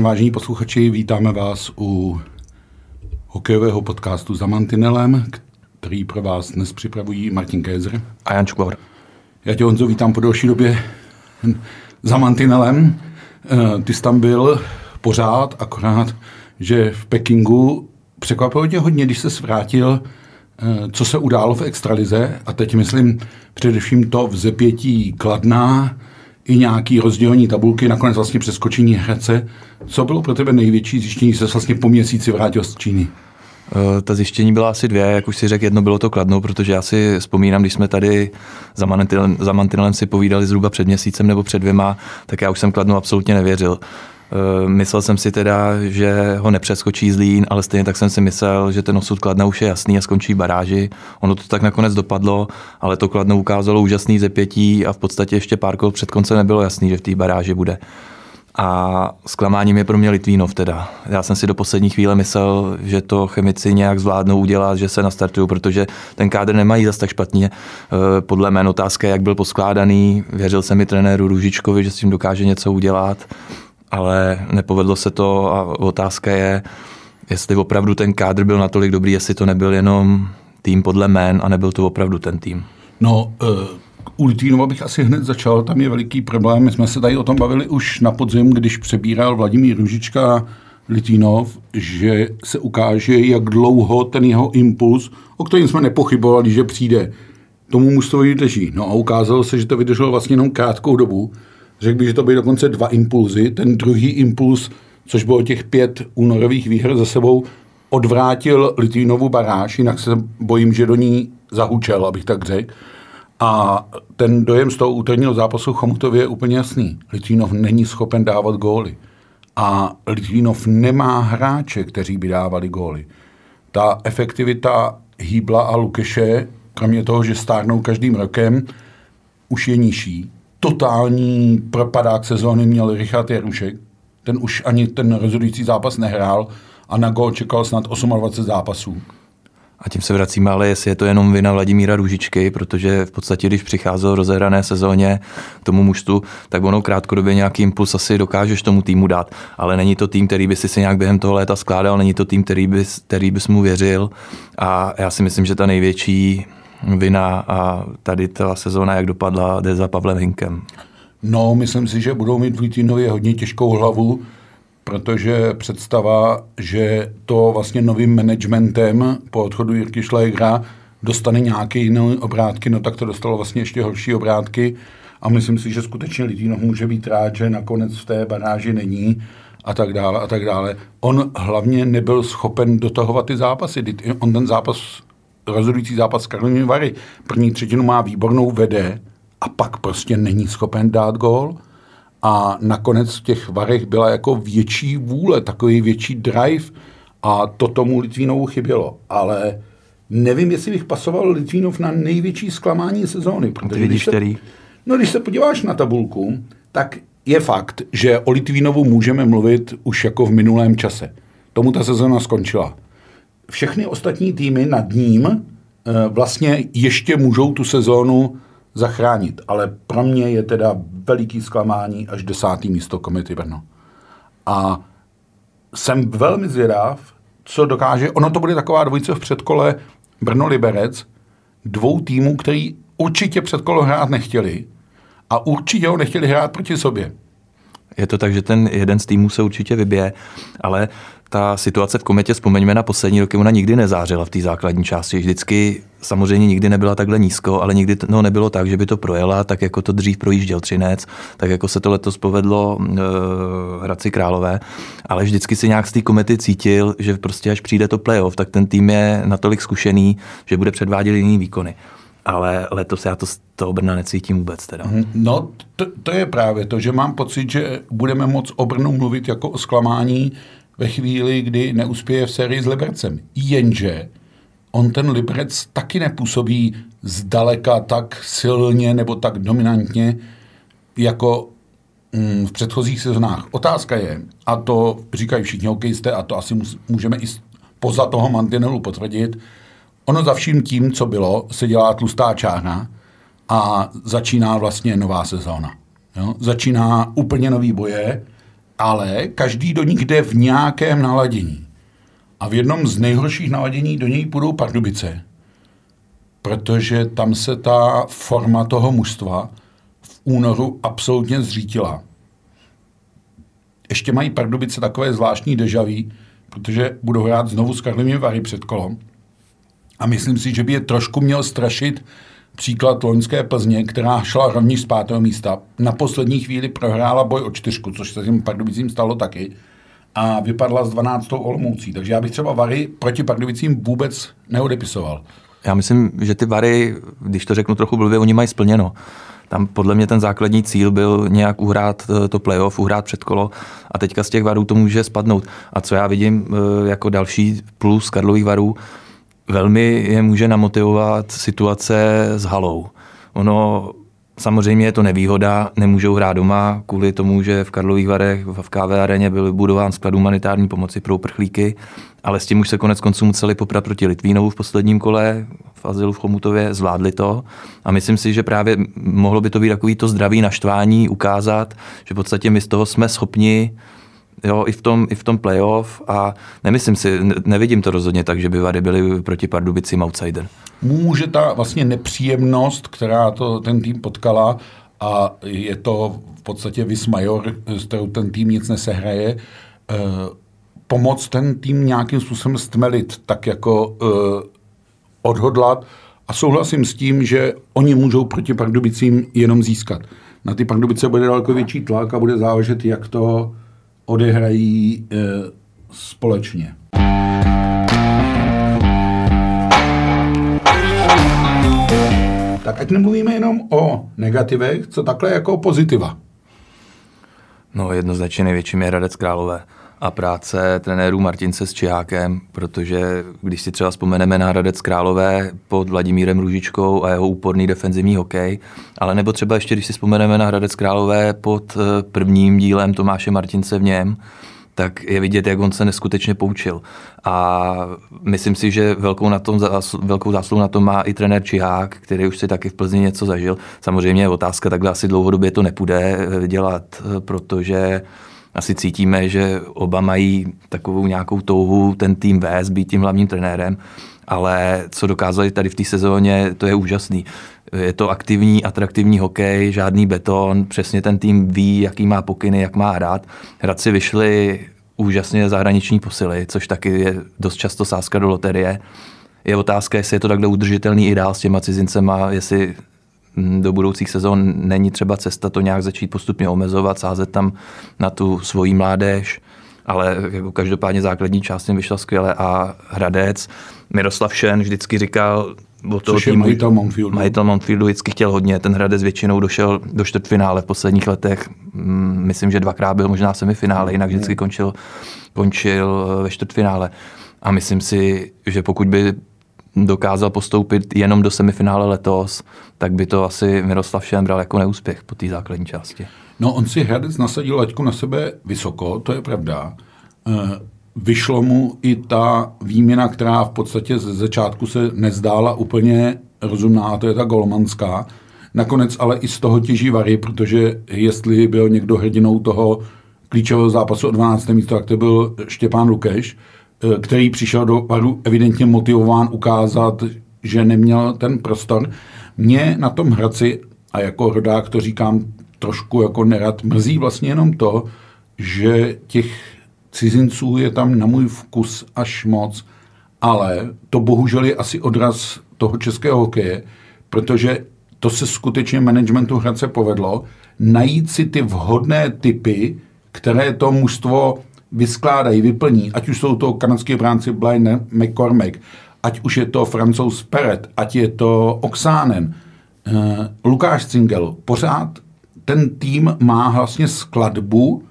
Den, vážení posluchači, vítáme vás u hokejového podcastu za Mantinelem, který pro vás dnes připravují Martin Kézer a Jan Čukor. Já tě, Honzo, vítám po další době za Mantinelem. Eh, ty jsi tam byl pořád, akorát, že v Pekingu překvapilo tě hodně, když se vrátil, eh, co se událo v extralize a teď myslím především to v zepětí Kladná, i nějaký rozdělení tabulky, nakonec vlastně přeskočení Hradce. Co bylo pro tebe největší zjištění, se vlastně po měsíci vrátil z Číny? Eh, ta zjištění byla asi dvě, jak už si řekl, jedno bylo to kladno, protože já si vzpomínám, když jsme tady za mantinelem, za mantinelem si povídali zhruba před měsícem nebo před dvěma, tak já už jsem kladnu absolutně nevěřil. Eh, myslel jsem si teda, že ho nepřeskočí Zlín, ale stejně tak jsem si myslel, že ten osud Kladna už je jasný a skončí baráži. Ono to tak nakonec dopadlo, ale to Kladno ukázalo úžasný zepětí a v podstatě ještě pár kol před koncem nebylo jasný, že v té baráži bude. A zklamáním je pro mě Litvínov teda. Já jsem si do poslední chvíle myslel, že to chemici nějak zvládnou udělat, že se nastartují, protože ten kádr nemají zase tak špatně. Eh, podle mé otázka, jak byl poskládaný, věřil jsem mi trenéru Růžičkovi, že s tím dokáže něco udělat ale nepovedlo se to a otázka je, jestli opravdu ten kádr byl natolik dobrý, jestli to nebyl jenom tým podle jmén a nebyl to opravdu ten tým. No, uh, u Litínova bych asi hned začal, tam je veliký problém. My jsme se tady o tom bavili už na podzim, když přebíral Vladimír Ružička Litínov, že se ukáže, jak dlouho ten jeho impuls, o kterém jsme nepochybovali, že přijde, tomu mužstvu vydrží. No a ukázalo se, že to vydrželo vlastně jenom krátkou dobu Řekl bych, že to byly dokonce dva impulzy. Ten druhý impuls, což bylo těch pět únorových výher za sebou, odvrátil Litvínovu baráž, jinak se bojím, že do ní zahučel, abych tak řekl. A ten dojem z toho úterního zápasu Chomutově je úplně jasný. Litvínov není schopen dávat góly. A Litvínov nemá hráče, kteří by dávali góly. Ta efektivita Hýbla a Lukeše, kromě toho, že stárnou každým rokem, už je nižší totální propadák sezóny měl Richard Jarušek. Ten už ani ten rozhodující zápas nehrál a na gol čekal snad 28 zápasů. A tím se vracíme, ale jestli je to jenom vina Vladimíra Růžičky, protože v podstatě, když přicházel v rozehrané sezóně tomu mužstvu, tak ono krátkodobě nějaký impuls asi dokážeš tomu týmu dát. Ale není to tým, který by si se nějak během toho léta skládal, není to tým, který bys, který bys mu věřil. A já si myslím, že ta největší vina a tady ta sezóna, jak dopadla, jde za Pavlem Hinkem. No, myslím si, že budou mít v Lítínově hodně těžkou hlavu, protože představa, že to vlastně novým managementem po odchodu Jirky Šlégra dostane nějaké jiné obrátky, no tak to dostalo vlastně ještě horší obrátky a myslím si, že skutečně Litínov může být rád, že nakonec v té baráži není a tak dále a tak dále. On hlavně nebyl schopen dotahovat ty zápasy. On ten zápas rozhodující zápas s Karlovými Vary. První třetinu má výbornou vede a pak prostě není schopen dát gól. A nakonec v těch varech byla jako větší vůle, takový větší drive a to tomu Litvínovu chybělo. Ale nevím, jestli bych pasoval Litvínov na největší zklamání sezóny. Protože když se, který? No, když se podíváš na tabulku, tak je fakt, že o Litvínovu můžeme mluvit už jako v minulém čase. Tomu ta sezóna skončila všechny ostatní týmy nad ním eh, vlastně ještě můžou tu sezónu zachránit. Ale pro mě je teda veliký zklamání až desátý místo Komety Brno. A jsem velmi zvědav, co dokáže. Ono to bude taková dvojice v předkole Brno-Liberec, dvou týmů, který určitě předkolo hrát nechtěli a určitě ho nechtěli hrát proti sobě. Je to tak, že ten jeden z týmů se určitě vybije, ale ta situace v kometě, vzpomeňme na poslední roky, ona nikdy nezářila v té základní části. Vždycky samozřejmě nikdy nebyla takhle nízko, ale nikdy no, nebylo tak, že by to projela, tak jako to dřív projížděl Třinec, tak jako se to letos povedlo uh, Hradci Králové, ale vždycky si nějak z té komety cítil, že prostě až přijde to playoff, tak ten tým je natolik zkušený, že bude předvádět jiný výkony. ale letos já to z toho Brna necítím vůbec teda. No, to, to je právě to, že mám pocit, že budeme moc o Brnu mluvit jako o zklamání ve chvíli, kdy neuspěje v sérii s Libercem. Jenže on ten Liberec taky nepůsobí zdaleka tak silně nebo tak dominantně jako mm, v předchozích sezonách. Otázka je, a to říkají všichni hokejisté, a to asi můžeme i poza toho mantinelu potvrdit, ono za vším tím, co bylo, se dělá tlustá čárna a začíná vlastně nová sezóna. Jo? Začíná úplně nový boje, ale každý do nich jde v nějakém naladění. A v jednom z nejhorších naladění do něj půjdou Pardubice, protože tam se ta forma toho mužstva v únoru absolutně zřítila. Ještě mají Pardubice takové zvláštní dežaví, protože budou hrát znovu s Karlovými Vary před kolom. A myslím si, že by je trošku měl strašit příklad loňské Plzně, která šla rovněž z pátého místa. Na poslední chvíli prohrála boj o čtyřku, což se tím Pardubicím stalo taky. A vypadla s 12. Olomoucí. Takže já bych třeba Vary proti Pardubicím vůbec neodepisoval. Já myslím, že ty Vary, když to řeknu trochu blbě, oni mají splněno. Tam podle mě ten základní cíl byl nějak uhrát eh, to playoff, uhrát předkolo a teďka z těch varů to může spadnout. A co já vidím eh, jako další plus Karlových varů, velmi je může namotivovat situace s halou. Ono Samozřejmě je to nevýhoda, nemůžou hrát doma kvůli tomu, že v Karlových Varech v KV areně byl budován sklad humanitární pomoci pro uprchlíky, ale s tím už se konec konců museli poprat proti Litvínovu v posledním kole v azylu v Chomutově, zvládli to a myslím si, že právě mohlo by to být takový to zdravý naštvání, ukázat, že v podstatě my z toho jsme schopni jo, i v tom, i v tom playoff a nemyslím si, nevidím to rozhodně tak, že by Vary byli proti Pardubicím outsider. Může ta vlastně nepříjemnost, která to ten tým potkala a je to v podstatě vis major, s kterou ten tým nic nesehraje, eh, pomoct ten tým nějakým způsobem stmelit, tak jako eh, odhodlat a souhlasím s tím, že oni můžou proti Pardubicím jenom získat. Na ty Pardubice bude daleko větší tlak a bude záležet, jak to odehrají e, společně. Tak ať nemluvíme jenom o negativech, co takhle jako pozitiva. No jednoznačně největším je Hradec Králové a práce trenérů Martince s Čihákem, protože když si třeba vzpomeneme na Hradec Králové pod Vladimírem Růžičkou a jeho úporný defenzivní hokej, ale nebo třeba ještě, když si vzpomeneme na Hradec Králové pod eh, prvním dílem Tomáše Martince v něm, tak je vidět, jak on se neskutečně poučil. A myslím si, že velkou, na tom, velkou zásluhu na tom má i trenér Čihák, který už si taky v Plzni něco zažil. Samozřejmě je otázka, takhle asi dlouhodobě to nepůjde eh, dělat, eh, protože asi cítíme, že oba mají takovou nějakou touhu ten tým vést, být tím hlavním trenérem, ale co dokázali tady v té sezóně, to je úžasný. Je to aktivní, atraktivní hokej, žádný beton, přesně ten tým ví, jaký má pokyny, jak má hrát. Hradci vyšli úžasně zahraniční posily, což taky je dost často sázka do loterie. Je otázka, jestli je to takhle udržitelný i dál s těma cizincema, jestli do budoucích sezon není třeba cesta to nějak začít postupně omezovat, sázet tam na tu svoji mládež, ale jako každopádně základní část jim vyšla skvěle a Hradec, Miroslav Šen vždycky říkal, o toho Což týmu, je majitel Montfieldu. Majitel Montfieldu vždycky chtěl hodně, ten Hradec většinou došel do čtvrtfinále v posledních letech, mm, myslím, že dvakrát byl možná semifinále, jinak vždycky končil, končil ve čtvrtfinále. A myslím si, že pokud by dokázal postoupit jenom do semifinále letos, tak by to asi Miroslav Šen bral jako neúspěch po té základní části. No on si Hradec nasadil laťku na sebe vysoko, to je pravda. Eh, vyšlo mu i ta výměna, která v podstatě ze začátku se nezdála úplně rozumná, a to je ta golmanská. Nakonec ale i z toho těží Vary, protože jestli byl někdo hrdinou toho klíčového zápasu o 12. místo, tak to byl Štěpán Lukeš, který přišel do Varu evidentně motivován ukázat, že neměl ten prostor. Mě na tom Hradci, a jako rodák to říkám trošku jako nerad, mrzí vlastně jenom to, že těch cizinců je tam na můj vkus až moc, ale to bohužel je asi odraz toho českého hokeje, protože to se skutečně managementu Hradce povedlo, najít si ty vhodné typy, které to mužstvo vyskládají, vyplní, ať už jsou to kanadské bránci Blaine McCormack, ať už je to francouz Peret, ať je to Oxánen, eh, Lukáš Cingel, pořád ten tým má vlastně skladbu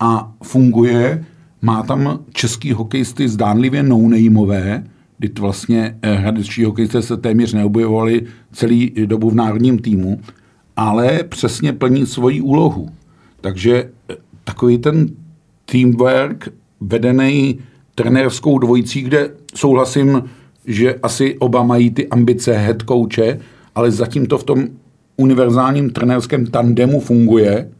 a funguje, má tam český hokejisty zdánlivě no-nameové, kdy vlastně eh, hradečtí hokejisté se téměř neobjevovali celý dobu v národním týmu, ale přesně plní svoji úlohu. Takže eh, takový ten teamwork vedený trenérskou dvojicí, kde souhlasím, že asi oba mají ty ambice head coache, ale zatím to v tom univerzálním trenérském tandemu funguje.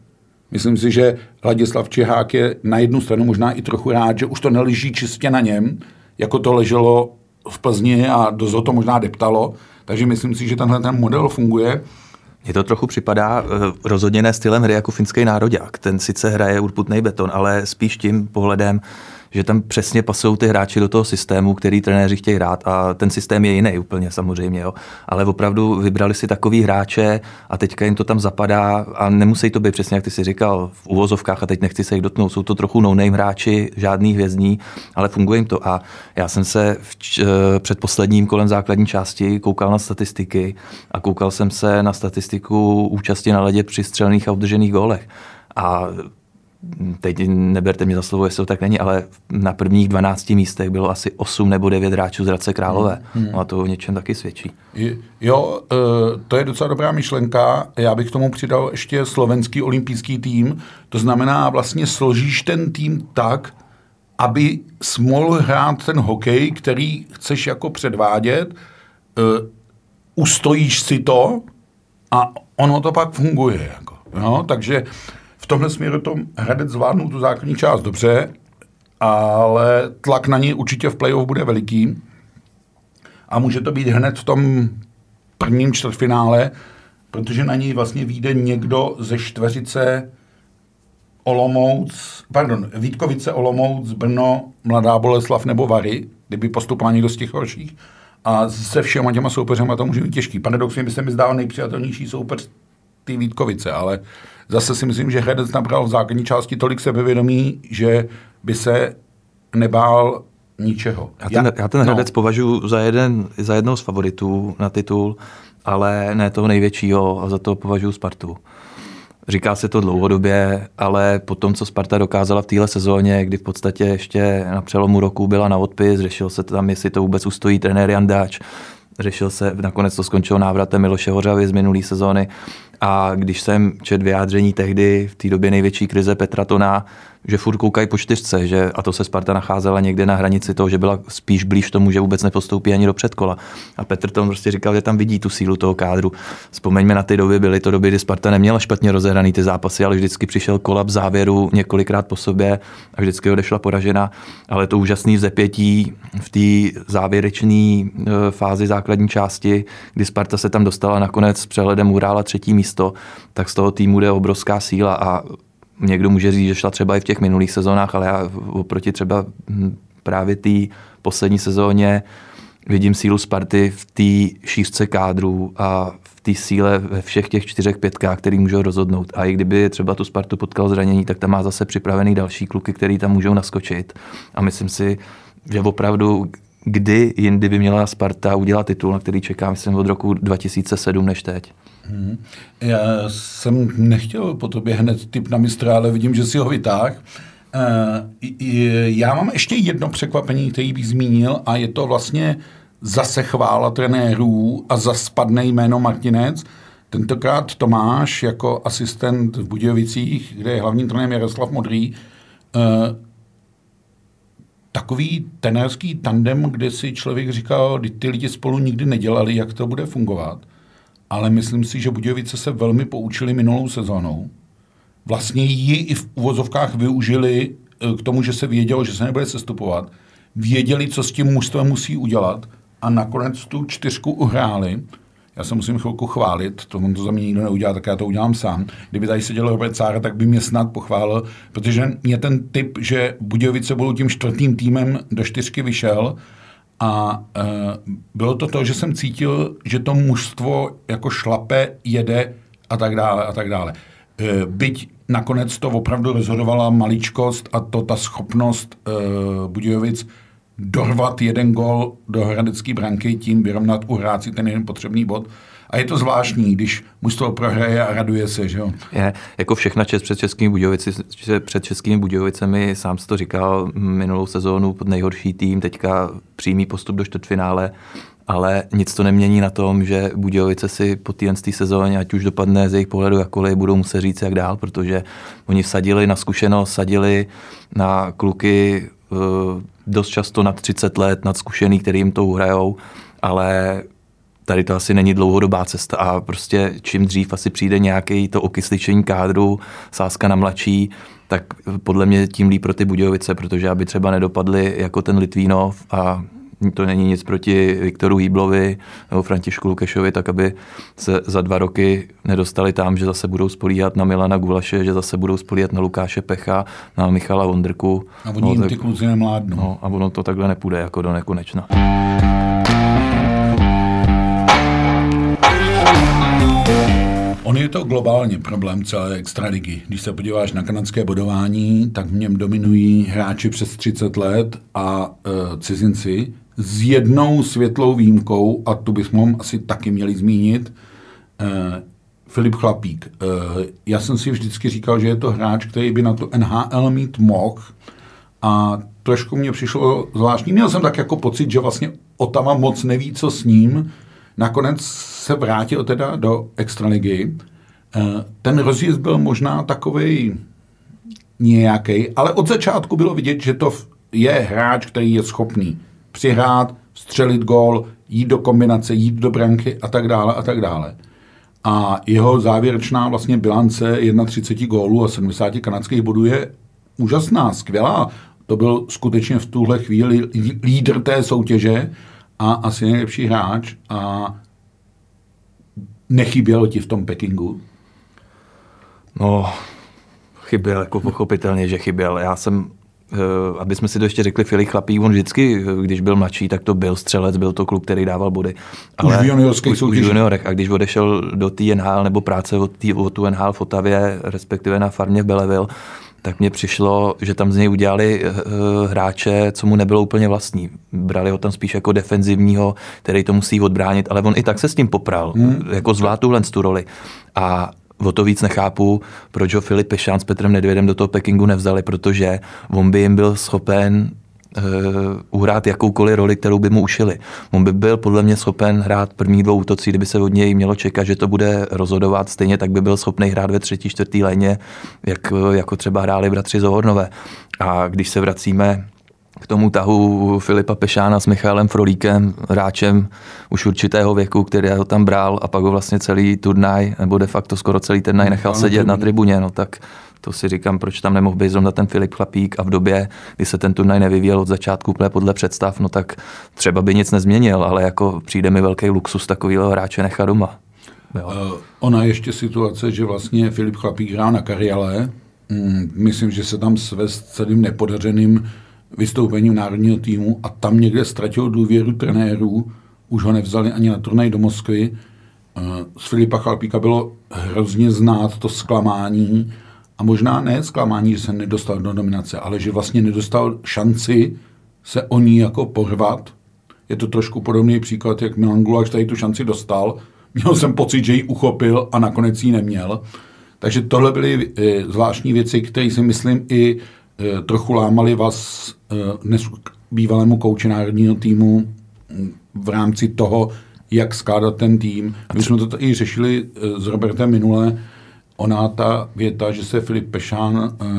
Myslím si, že Ladislav Čehák je na jednu stranu možná i trochu rád, že už to neleží čistě na něm, jako to leželo v Plzni a dost ho to možná deptalo. Takže myslím si, že tenhle ten model funguje. Mně to trochu připadá uh, rozhodně ne stylem hry jako finský národák. Ten sice hraje urputný beton, ale spíš tím pohledem, že tam přesně pasují ty hráči do toho systému, který trenéři chtějí hrát a ten systém je jiný úplně samozřejmě, jo. ale opravdu vybrali si takový hráče a teďka jim to tam zapadá a nemusí to být přesně, jak ty si říkal, v uvozovkách a teď nechci se jich dotknout, jsou to trochu no hráči, žádný hvězdní, ale funguje jim to a já jsem se v, před posledním kolem základní části koukal na statistiky a koukal jsem se na statistiku účasti na ledě při střelných a udržených gólech. A teď neberte mě za slovo, jestli to tak není, ale na prvních 12 místech bylo asi 8 nebo 9 hráčů z Hradce Králové. Hmm. No a to o něčem taky svědčí. Jo, e, to je docela dobrá myšlenka. Já bych k tomu přidal ještě slovenský olympijský tým. To znamená, vlastně složíš ten tým tak, aby mohl hrát ten hokej, který chceš jako předvádět, e, ustojíš si to a ono to pak funguje. Jako, jo? Takže tomhle směru to Hradec zvládnul tu základní část dobře, ale tlak na ní určitě v playoff bude veliký a může to být hned v tom prvním čtvrtfinále, protože na něj vlastně vyjde někdo ze čtveřice Olomouc, pardon, Vítkovice, Olomouc, Brno, Mladá Boleslav nebo Vary, kdyby postupoval někdo z těch horších. A se všema těma soupeřema to může být těžký. Paradoxně by se mi zdál nejpřijatelnější soupeř ty Vítkovice, ale zase si myslím, že Hradec nabral v základní části tolik sebevědomí, že by se nebál ničeho. Já ten, já ten Hradec no. považuji za, jeden, za jednou z favoritů na titul, ale ne toho největšího a za to považuji Spartu. Říká se to dlouhodobě, ale po tom, co Sparta dokázala v téhle sezóně, kdy v podstatě ještě na přelomu roku byla na odpis, řešil se tam, jestli to vůbec ustojí trenér Jandáč, řešil se, nakonec to skončilo návratem Miloše Hořavy z minulé sezóny a když jsem čet vyjádření tehdy v té době největší krize Petra Tona, že furt koukají po čtyřce, že, a to se Sparta nacházela někde na hranici toho, že byla spíš blíž tomu, že vůbec nepostoupí ani do předkola. A Petr tom prostě říkal, že tam vidí tu sílu toho kádru. Vzpomeňme na ty doby, byly to doby, kdy Sparta neměla špatně rozehraný ty zápasy, ale vždycky přišel kolap závěru několikrát po sobě a vždycky odešla poražena. Ale to úžasný vzepětí v té závěrečné e, fázi základní části, kdy Sparta se tam dostala nakonec s přehledem urála třetí místo, tak z toho týmu jde obrovská síla a někdo může říct, že šla třeba i v těch minulých sezónách, ale já oproti třeba hm, právě té poslední sezóně vidím sílu Sparty v té šířce kádru a v té síle ve všech těch čtyřech pětkách, který můžou rozhodnout. A i kdyby třeba tu Spartu potkal zranění, tak tam má zase připravený další kluky, který tam můžou naskočit. A myslím si, že opravdu kdy jindy by měla Sparta udělat titul, na který čeká, myslím, od roku 2007 než teď. Hmm. Já jsem nechtěl po tobě hned typ na mistra, ale vidím, že si ho vytáh. Já mám ještě jedno překvapení, který bych zmínil a je to vlastně zase chvála trenérů a za spadne jméno Martinec. Tentokrát Tomáš jako asistent v Budějovicích, kde je hlavním trenérem Jaroslav Modrý, takový tenérský tandem, kde si člověk říkal, ty lidi spolu nikdy nedělali, jak to bude fungovat ale myslím si, že Budějovice se velmi poučili minulou sezónou. Vlastně ji i v uvozovkách využili eh, k tomu, že se vědělo, že se nebude sestupovat. Věděli, co s tím mužstvem musí udělat a nakonec tu čtyřku uhráli. Já se musím chvilku chválit, to on to za mě nikdo neudělá, tak já to udělám sám. Kdyby tady seděl Robert Cára, tak by mě snad pochválil, protože mě ten typ, že Budějovice budou tím čtvrtým týmem do čtyřky vyšel, a e, bylo to to, že jsem cítil, že to mužstvo jako šlape, jede a tak dále a tak dále. E, byť nakonec to opravdu rozhodovala maličkost a to ta schopnost e, Budějovic dorvat jeden gol do hradecké branky, tím vyrovnat, uhrát si ten jeden potřebný bod. A je to zvláštní, když mužstvo prohraje a raduje se, že jo? Je, jako všechna čest před Českými Budějovici, před Českými Budějovicemi, sám si to říkal, minulou sezónu pod nejhorší tým, teďka přímý postup do čtvrtfinále, ale nic to nemění na tom, že Budějovice si po téhle sezóně, ať už dopadne z jejich pohledu jakkoliv, budou muset říct jak dál, protože oni vsadili na zkušenost, sadili na kluky eh, dost často nad 30 let, nad zkušený, který jim to hrajou, ale tady to asi není dlouhodobá cesta a prostě čím dřív asi přijde nějaký to okysličení kádru, sázka na mladší, tak podle mě tím líp pro ty Budějovice, protože aby třeba nedopadli jako ten Litvínov a to není nic proti Viktoru Hýblovi nebo Františku Lukešovi, tak aby se za dva roky nedostali tam, že zase budou spolíhat na Milana Gulaše, že zase budou spolíhat na Lukáše Pecha, na Michala Vondrku. A oni no, jim tak, ty kluci nemládnou. No, a ono to takhle nepůjde jako do nekonečna. On je to globálně problém celé extraligy. Když se podíváš na kanadské bodování, tak v něm dominují hráči přes 30 let a e, cizinci s jednou světlou výjimkou, a tu bychom asi taky měli zmínit, e, Filip Chlapík. E, já jsem si vždycky říkal, že je to hráč, který by na to NHL mít mohl a trošku mě přišlo zvláštní. Měl jsem tak jako pocit, že vlastně Otava moc neví, co s ním, Nakonec se vrátil teda do extraligy. Eh, ten rozjezd byl možná takový nějaký, ale od začátku bylo vidět, že to je hráč, který je schopný přihrát, střelit gól, jít do kombinace, jít do branky a tak dále a tak dále. A jeho závěrečná vlastně bilance 31 gólů a 70 kanadských bodů je úžasná, skvělá. To byl skutečně v tuhle chvíli lídr té soutěže a asi nejlepší hráč a nechybělo ti v tom Pekingu? No, chyběl, jako pochopitelně, že chyběl. Já jsem eh, aby jsme si to ještě řekli, Filip Chlapík, on vždycky, když byl mladší, tak to byl střelec, byl to kluk, který dával body. Ale už v juniorských už, už juniorech. A když odešel do té NHL nebo práce od, tý, od tu NHL v Otavě, respektive na farmě v Belleville, tak mně přišlo, že tam z něj udělali uh, hráče, co mu nebylo úplně vlastní. Brali ho tam spíš jako defenzivního, který to musí odbránit, ale on i tak se s tím popral, hmm. jako zvládl tuhle tu roli. A o to víc nechápu, proč ho Filip Pešán s Petrem Nedvědem do toho Pekingu nevzali, protože on by jim byl schopen uh, uhrát jakoukoliv roli, kterou by mu ušili. On by byl podle mě schopen hrát první dvou útocí, kdyby se od něj mělo čekat, že to bude rozhodovat. Stejně tak by byl schopný hrát ve třetí, čtvrtý léně, jak, jako třeba hráli bratři Zohornové. A když se vracíme k tomu tahu Filipa Pešána s Michalem Frolíkem, hráčem už určitého věku, který ho tam bral a pak ho vlastně celý turnaj, nebo de facto skoro celý turnaj nechal sedět na tribuně, no tak to si říkám, proč tam nemohl být zrovna ten Filip Chlapík a v době, kdy se ten turnaj nevyvíjel od začátku úplně podle představ, no tak třeba by nic nezměnil, ale jako přijde mi velký luxus takovýhle hráče nechat doma. Jo. Uh, ona ještě situace, že vlastně Filip Chlapík hrá na kariále, mm, myslím, že se tam s celým nepodařeným vystoupením národního týmu a tam někde ztratil důvěru trenérů, už ho nevzali ani na turnaj do Moskvy. Uh, z Filipa Chlapíka bylo hrozně znát to zklamání, a možná ne zklamání, že se nedostal do nominace, ale že vlastně nedostal šanci se o ní jako porvat. Je to trošku podobný příklad, jak Milan Gulaš tady tu šanci dostal. Měl jsem pocit, že ji uchopil a nakonec ji neměl. Takže tohle byly e, zvláštní věci, které si myslím i e, trochu lámali vás e, dnes bývalému kouči národního týmu v rámci toho, jak skládat ten tým. My jsme to i řešili s Robertem minule, Ona ta věta, že se Filip Pešán uh,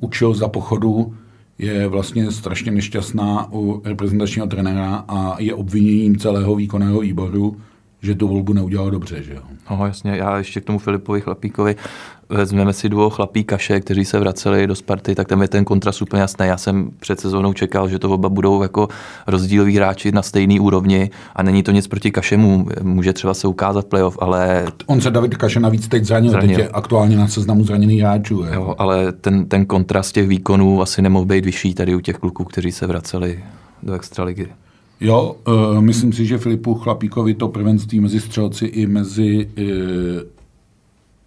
učil za pochodu, je vlastně strašně nešťastná u reprezentačního trenéra a je obviněním celého výkonného výboru, že tu volbu neudělal dobře, že jo? No jasně, já ještě k tomu Filipovi Chlapíkovi vezmeme si dvou chlapí kaše, kteří se vraceli do Sparty, tak tam je ten kontrast úplně jasný. Já jsem před sezónou čekal, že to oba budou jako rozdíloví hráči na stejný úrovni a není to nic proti Kašemu. Může třeba se ukázat playoff, ale... On se David Kaše navíc teď zranil, zranil. teď je aktuálně na seznamu zraněných hráčů. Jo, ale ten, ten kontrast těch výkonů asi nemohl být vyšší tady u těch kluků, kteří se vraceli do extraligy. Jo, uh, myslím si, že Filipu Chlapíkovi to prvenství mezi střelci i mezi uh,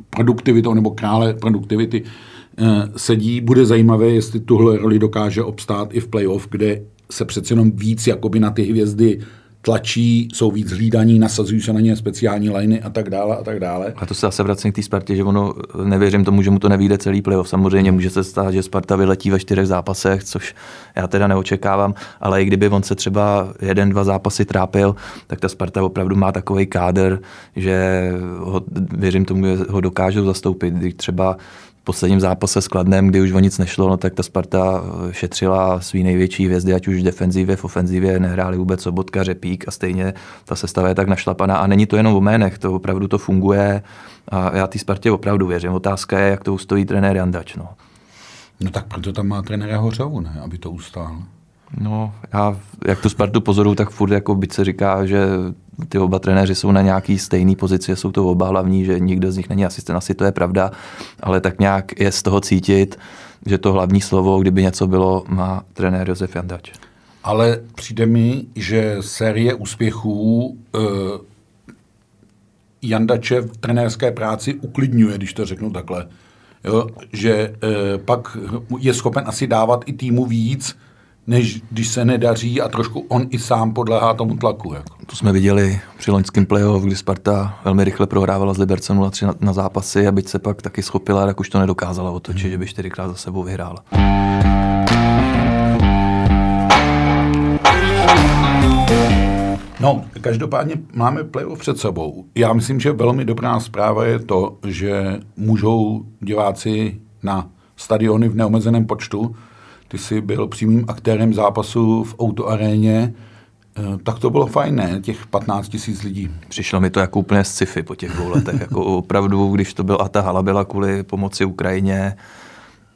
produktivitou nebo krále produktivity uh, sedí. Bude zajímavé, jestli tuhle roli dokáže obstát i v playoff, kde se přece jenom víc jakoby na ty hvězdy tlačí, jsou víc hlídaní, nasazují se na ně speciální liny a tak dále a tak dále. A to se zase vracím k té Spartě, že ono, nevěřím tomu, že mu to nevíde celý playoff. Samozřejmě může se stát, že Sparta vyletí ve čtyřech zápasech, což já teda neočekávám, ale i kdyby on se třeba jeden, dva zápasy trápil, tak ta Sparta opravdu má takový kádr, že ho, věřím tomu, že ho dokážou zastoupit. Když třeba posledním zápase s Kladnem, kdy už o nic nešlo, no, tak ta Sparta eh, šetřila svý největší hvězdy, ať už v defenzivě, v ofenzivě, nehráli vůbec Sobotka, Řepík a stejně ta sestava je tak našlapaná. A není to jenom o jménech, to opravdu to funguje a já té Spartě opravdu věřím. Otázka je, jak to ustojí trenér Jandač. No. No tak proto tam má trenéra Hořavu, ne, aby to ustál. No, já jak tu Spartu pozoruju, tak furt jako byť se říká, že ty oba trenéři jsou na nějaký stejný pozici, jsou to oba hlavní, že nikdo z nich není asistent, asi to je pravda, ale tak nějak je z toho cítit, že to hlavní slovo, kdyby něco bylo, má trenér Josef Jandač. Ale přijde mi, že série úspěchů uh, Jandače v trenérské práci uklidňuje, když to řeknu takhle. Jo? Že uh, pak je schopen asi dávat i týmu víc, než když se nedaří a trošku on i sám podléhá tomu tlaku. Jako. To jsme viděli při loňském playoff, kdy Sparta velmi rychle prohrávala z Liberce 0-3 na, na zápasy a byť se pak taky schopila, tak už to nedokázala otočit, hmm. že by čtyřikrát za sebou vyhrála. No, každopádně máme playoff před sebou. Já myslím, že velmi dobrá zpráva je to, že můžou diváci na stadiony v neomezeném počtu ty jsi byl přímým aktérem zápasu v autoaréně, eh, tak to bylo fajn, ne? Těch 15 tisíc lidí. Přišlo mi to jako úplně sci-fi po těch dvou letech. jako opravdu, když to byl a ta hala byla kvůli pomoci Ukrajině,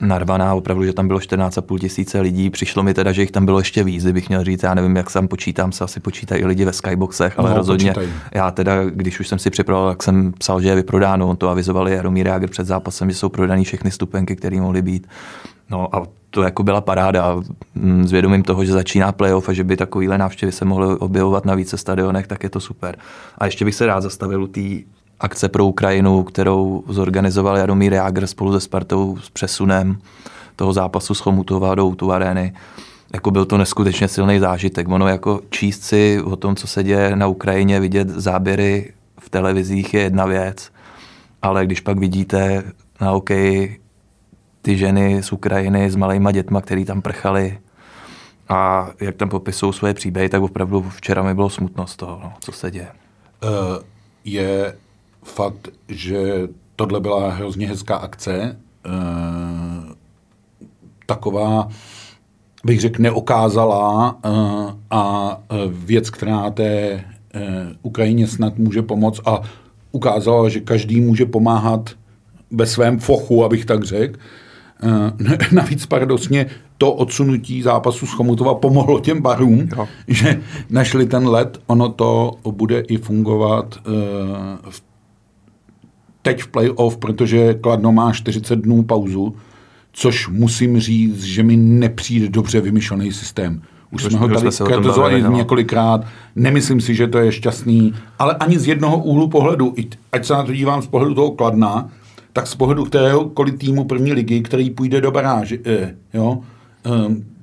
narvaná, opravdu, že tam bylo 14,5 tisíce lidí. Přišlo mi teda, že jich tam bylo ještě víc, bych měl říct. Já nevím, jak sám počítám, se asi počítají i lidi ve skyboxech, ale no, rozhodně. Počítaj. Já teda, když už jsem si připravoval, tak jsem psal, že je vyprodáno. On to avizovali Jaromír Jágr před zápasem, že jsou prodaný všechny stupenky, které mohly být. No a to jako byla paráda. Mm, s vědomím toho, že začíná playoff a že by takovýhle návštěvy se mohly objevovat na více stadionech, tak je to super. A ještě bych se rád zastavil u té akce pro Ukrajinu, kterou zorganizoval Jaromír Jágr spolu se Spartou s přesunem toho zápasu z Chomutova do tu arény. Jako byl to neskutečně silný zážitek. Ono jako číst si o tom, co se děje na Ukrajině, vidět záběry v televizích je jedna věc, ale když pak vidíte na hokeji ty ženy z Ukrajiny s malýma dětma, který tam prchali a jak tam popisují svoje příběhy, tak opravdu včera mi bylo smutno z toho, no, co se děje. Uh, je fakt, že tohle byla hrozně hezká akce, uh, taková, bych řekl, neokázalá uh, a věc, která té Ukrajině snad může pomoct a ukázala, že každý může pomáhat ve svém fochu, abych tak řekl. Uh, navíc paradoxně to odsunutí zápasu z Chomutova pomohlo těm barům, jo. že našli ten let. Ono to bude i fungovat uh, v teď v playoff, protože Kladno má 40 dnů pauzu, což musím říct, že mi nepřijde dobře vymyšlený systém. Už jsme ho tady kritizovali no. několikrát, nemyslím si, že to je šťastný, ale ani z jednoho úhlu pohledu, ať se na to dívám z pohledu toho Kladna, tak z pohledu kteréhokoliv týmu první ligy, který půjde do baráže, eh, jo, eh,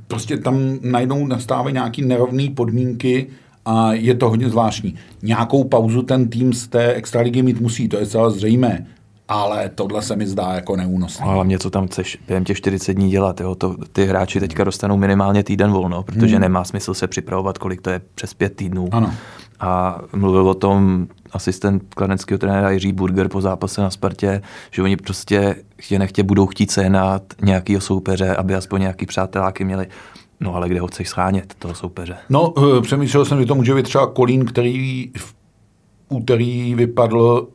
prostě tam najednou nastávají nějaké nerovné podmínky a je to hodně zvláštní. Nějakou pauzu ten tým z té extraligy mít musí, to je celé zřejmé. Ale tohle se mi zdá jako neúnosné. Ale mě co tam chceš během těch 40 dní dělat? Jo? To, ty hráči teďka dostanou minimálně týden volno, protože hmm. nemá smysl se připravovat, kolik to je přes pět týdnů. Ano. A mluvil o tom asistent kladenského trenéra Jiří Burger po zápase na Spartě, že oni prostě chtě nechtě budou chtít sehnat nějakého soupeře, aby aspoň nějaký přáteláky měli. No ale kde ho chceš schánět, toho soupeře? No, eh, přemýšlel jsem, že to může být třeba Kolín, který v úterý vypadl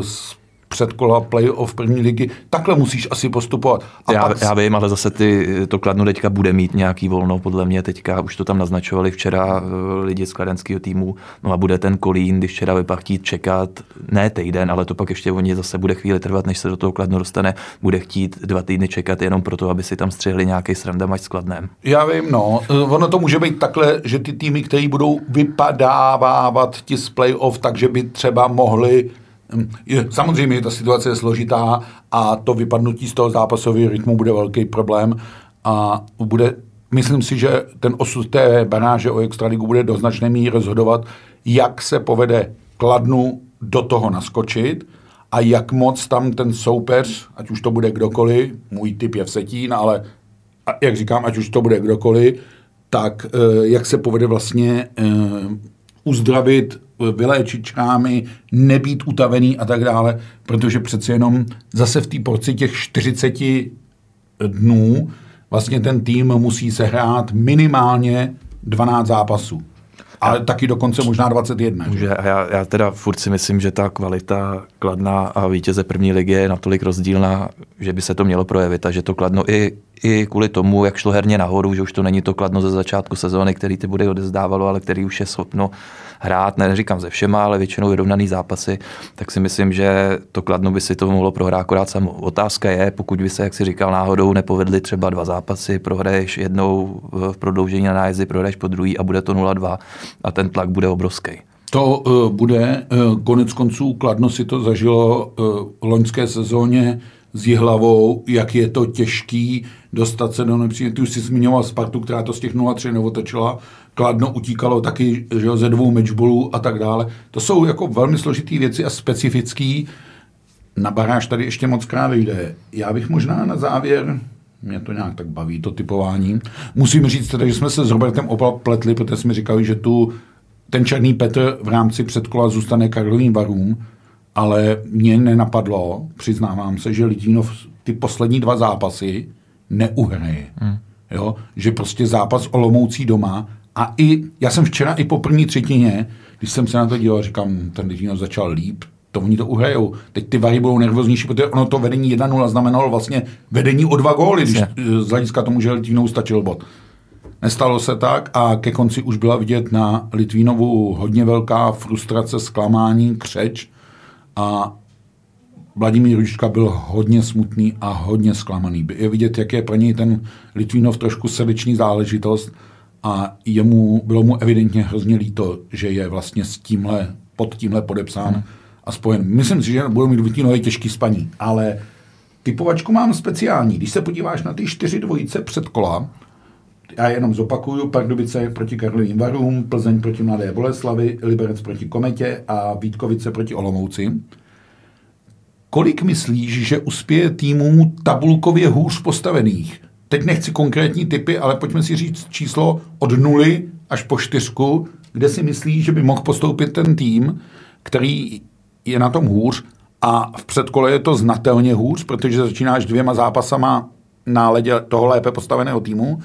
z eh, předkola playoff první ligy. Takhle musíš asi postupovat. A já, pak... já vím, ale zase ty, to Kladno teďka bude mít nějaký volno, podle mě teďka, už to tam naznačovali včera eh, lidi z kladenského týmu, no a bude ten Kolín, když včera by pak chtít čekat, ne týden, ale to pak ještě oni zase bude chvíli trvat, než se do toho Kladno dostane, bude chtít dva týdny čekat jenom proto, aby si tam střihli nějaký srandamač s Kladnem. Já vím, no. Eh, ono to může být takhle, že ty týmy, které budou vypadávat ti z playoff, takže by třeba mohli je, samozřejmě ta situace je složitá a to vypadnutí z toho zápasového rytmu bude velký problém a bude myslím si, že ten osud té baráže o extraligu bude do značné míry rozhodovat, jak se povede Kladnu do toho naskočit a jak moc tam ten soupeř, ať už to bude kdokoliv, můj typ je v Setín, ale jak říkám, ať už to bude kdokoliv, tak eh, jak se povede vlastně eh, uzdravit, vyléčit šrámy, nebýt utavený a tak dále, protože přece jenom zase v té porci těch 40 dnů vlastně ten tým musí sehrát minimálně 12 zápasů. Ale taky dokonce možná 21. Že? Já, já teda furt si myslím, že ta kvalita Kladna a vítěze první ligy je natolik rozdílná, že by se to mělo projevit a že to Kladno i, i kvůli tomu, jak šlo herně nahoru, že už to není to Kladno ze začátku sezóny, který ty bude odezdávalo, ale který už je schopno hrát, neříkám ze všema, ale většinou vyrovnaný zápasy, tak si myslím, že to Kladno by si to mohlo prohrát akorát samo. Otázka je, pokud by se, jak si říkal, náhodou nepovedly třeba dva zápasy, prohraješ jednou v prodloužení na nájezdy, prohraješ po druhý a bude to 0-2 a ten tlak bude obrovský. To uh, bude, uh, konec konců Kladno si to zažilo uh, v loňské sezóně s Jihlavou, jak je to těžký dostat se do nepříjemnosti. Ty už jsi zmiňoval Spartu, která to z těch 0-3 neotočila. Kladno utíkalo taky že jo, ze dvou matchballů a tak dále. To jsou jako velmi složitý věci a specifický. Na baráž tady ještě moc krát jde. Já bych možná na závěr mě to nějak tak baví, to typování. Musím říct teda, že jsme se s Robertem opletli, protože jsme říkali, že tu ten černý Petr v rámci předkola zůstane Karlovým varům, ale mě nenapadlo, přiznávám se, že Litínov ty poslední dva zápasy neuhraje. Hmm. Jo? Že prostě zápas Olomoucí doma a i, já jsem včera i po první třetině, když jsem se na to díval, říkám, ten Litínov začal líp, to oni to uhrajou. Teď ty Vary budou nervóznější, protože ono to vedení 1-0 znamenalo vlastně vedení o dva góly, když z hlediska tomu, že Litvínou stačil bod. Nestalo se tak a ke konci už byla vidět na Litvínovu hodně velká frustrace, zklamání, křeč a Vladimír Ružička byl hodně smutný a hodně zklamaný. Je vidět, jak je pro něj ten Litvínov trošku srdeční záležitost a jemu, bylo mu evidentně hrozně líto, že je vlastně s tímhle, pod tímhle podepsán hmm. a spojen. Myslím si, že budou mít Litvínové těžký spaní, ale typovačku mám speciální. Když se podíváš na ty čtyři dvojice před kola, já jenom zopakuju, Pardubice proti Karlovým Varům, Plzeň proti Mladé Boleslavi, Liberec proti Kometě a Vítkovice proti Olomouci. Kolik myslíš, že uspěje týmů tabulkově hůř postavených? Teď nechci konkrétní typy, ale pojďme si říct číslo od nuly až po čtyřku, kde si myslíš, že by mohl postoupit ten tým, který je na tom hůř a v předkole je to znatelně hůř, protože začínáš dvěma zápasama na ledě toho lépe postaveného týmu,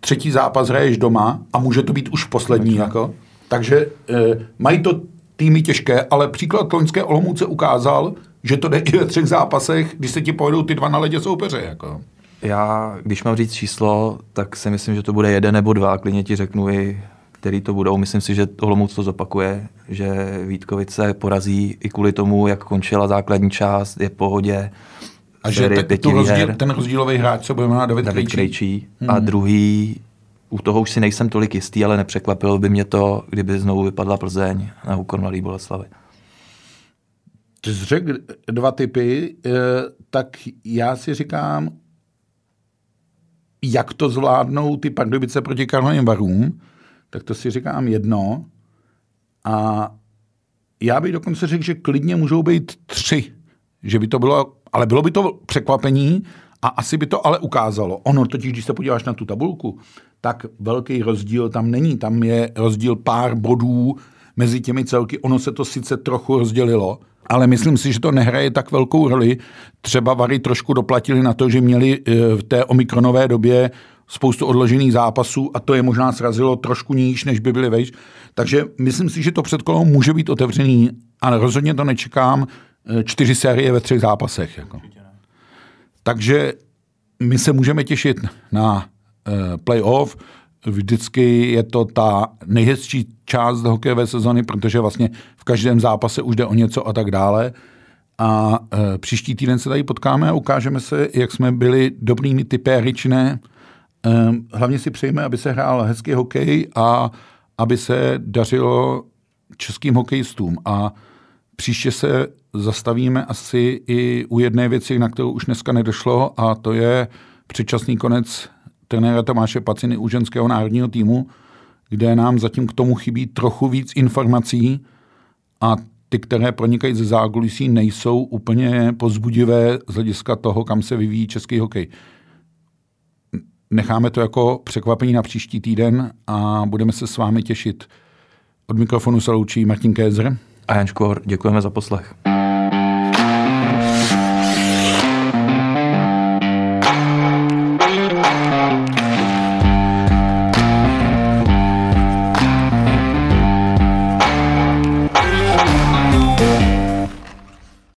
třetí zápas hraješ doma a může to být už poslední. Jako. Takže e, mají to týmy těžké, ale příklad loňské Olomouce ukázal, že to jde i ve třech zápasech, když se ti povedou ty dva na ledě soupeře. Jako. Já, když mám říct číslo, tak si myslím, že to bude jeden nebo dva, klidně ti řeknu i, který to budou. Myslím si, že Olomouc to zopakuje, že Vítkovice porazí i kvůli tomu, jak končila základní část, je v pohodě. A že te, to rozdíl, ten rozdílový hráč se bude jmenovat David, David Krejčí. Krejčí. Hmm. A druhý, u toho už si nejsem tolik jistý, ale nepřekvapilo by mě to, kdyby znovu vypadla Plzeň na úkor Mladý Boleslavy. Ty jsi řekl dva typy, eh, tak já si říkám, jak to zvládnou ty Pardubice proti Karlovým varům, tak to si říkám jedno. A já bych dokonce řekl, že klidně můžou být tři. Že by to bylo, ale bylo by to překvapení a asi by to ale ukázalo. Ono totiž, když se podíváš na tu tabulku, tak velký rozdíl tam není. Tam je rozdíl pár bodů mezi těmi celky. Ono se to sice trochu rozdělilo, ale myslím si, že to nehraje tak velkou roli. Třeba Vary trošku doplatili na to, že měli eh, v té omikronové době spoustu odložených zápasů a to je možná srazilo trošku níž, než by byly vejš. Takže myslím si, že to předkolo může být otevřený, ale rozhodně to nečekám eh, čtyři série ve třech zápasech. Jako. Takže my se můžeme těšit na uh, playoff. Vždycky je to ta nejhezčí část hokejové sezony, protože vlastně v každém zápase už jde o něco a tak dále. A e, příští týden se tady potkáme a ukážeme se, jak jsme byli dobrými typéry, či. E, hlavně si přejeme, aby se hrál hezký hokej a aby se dařilo českým hokejistům. A příště se zastavíme asi i u jedné věci, na kterou už dneska nedošlo, a to je předčasný konec trenéra Tomáše Paciny u ženského národního týmu, kde nám zatím k tomu chybí trochu víc informací a ty, které pronikají ze zákulisí, nejsou úplně pozbudivé z hlediska toho, kam se vyvíjí český hokej. Necháme to jako překvapení na příští týden a budeme se s vámi těšit. Od mikrofonu se loučí Martin Kézer. A Jan Škvor, děkujeme za poslech.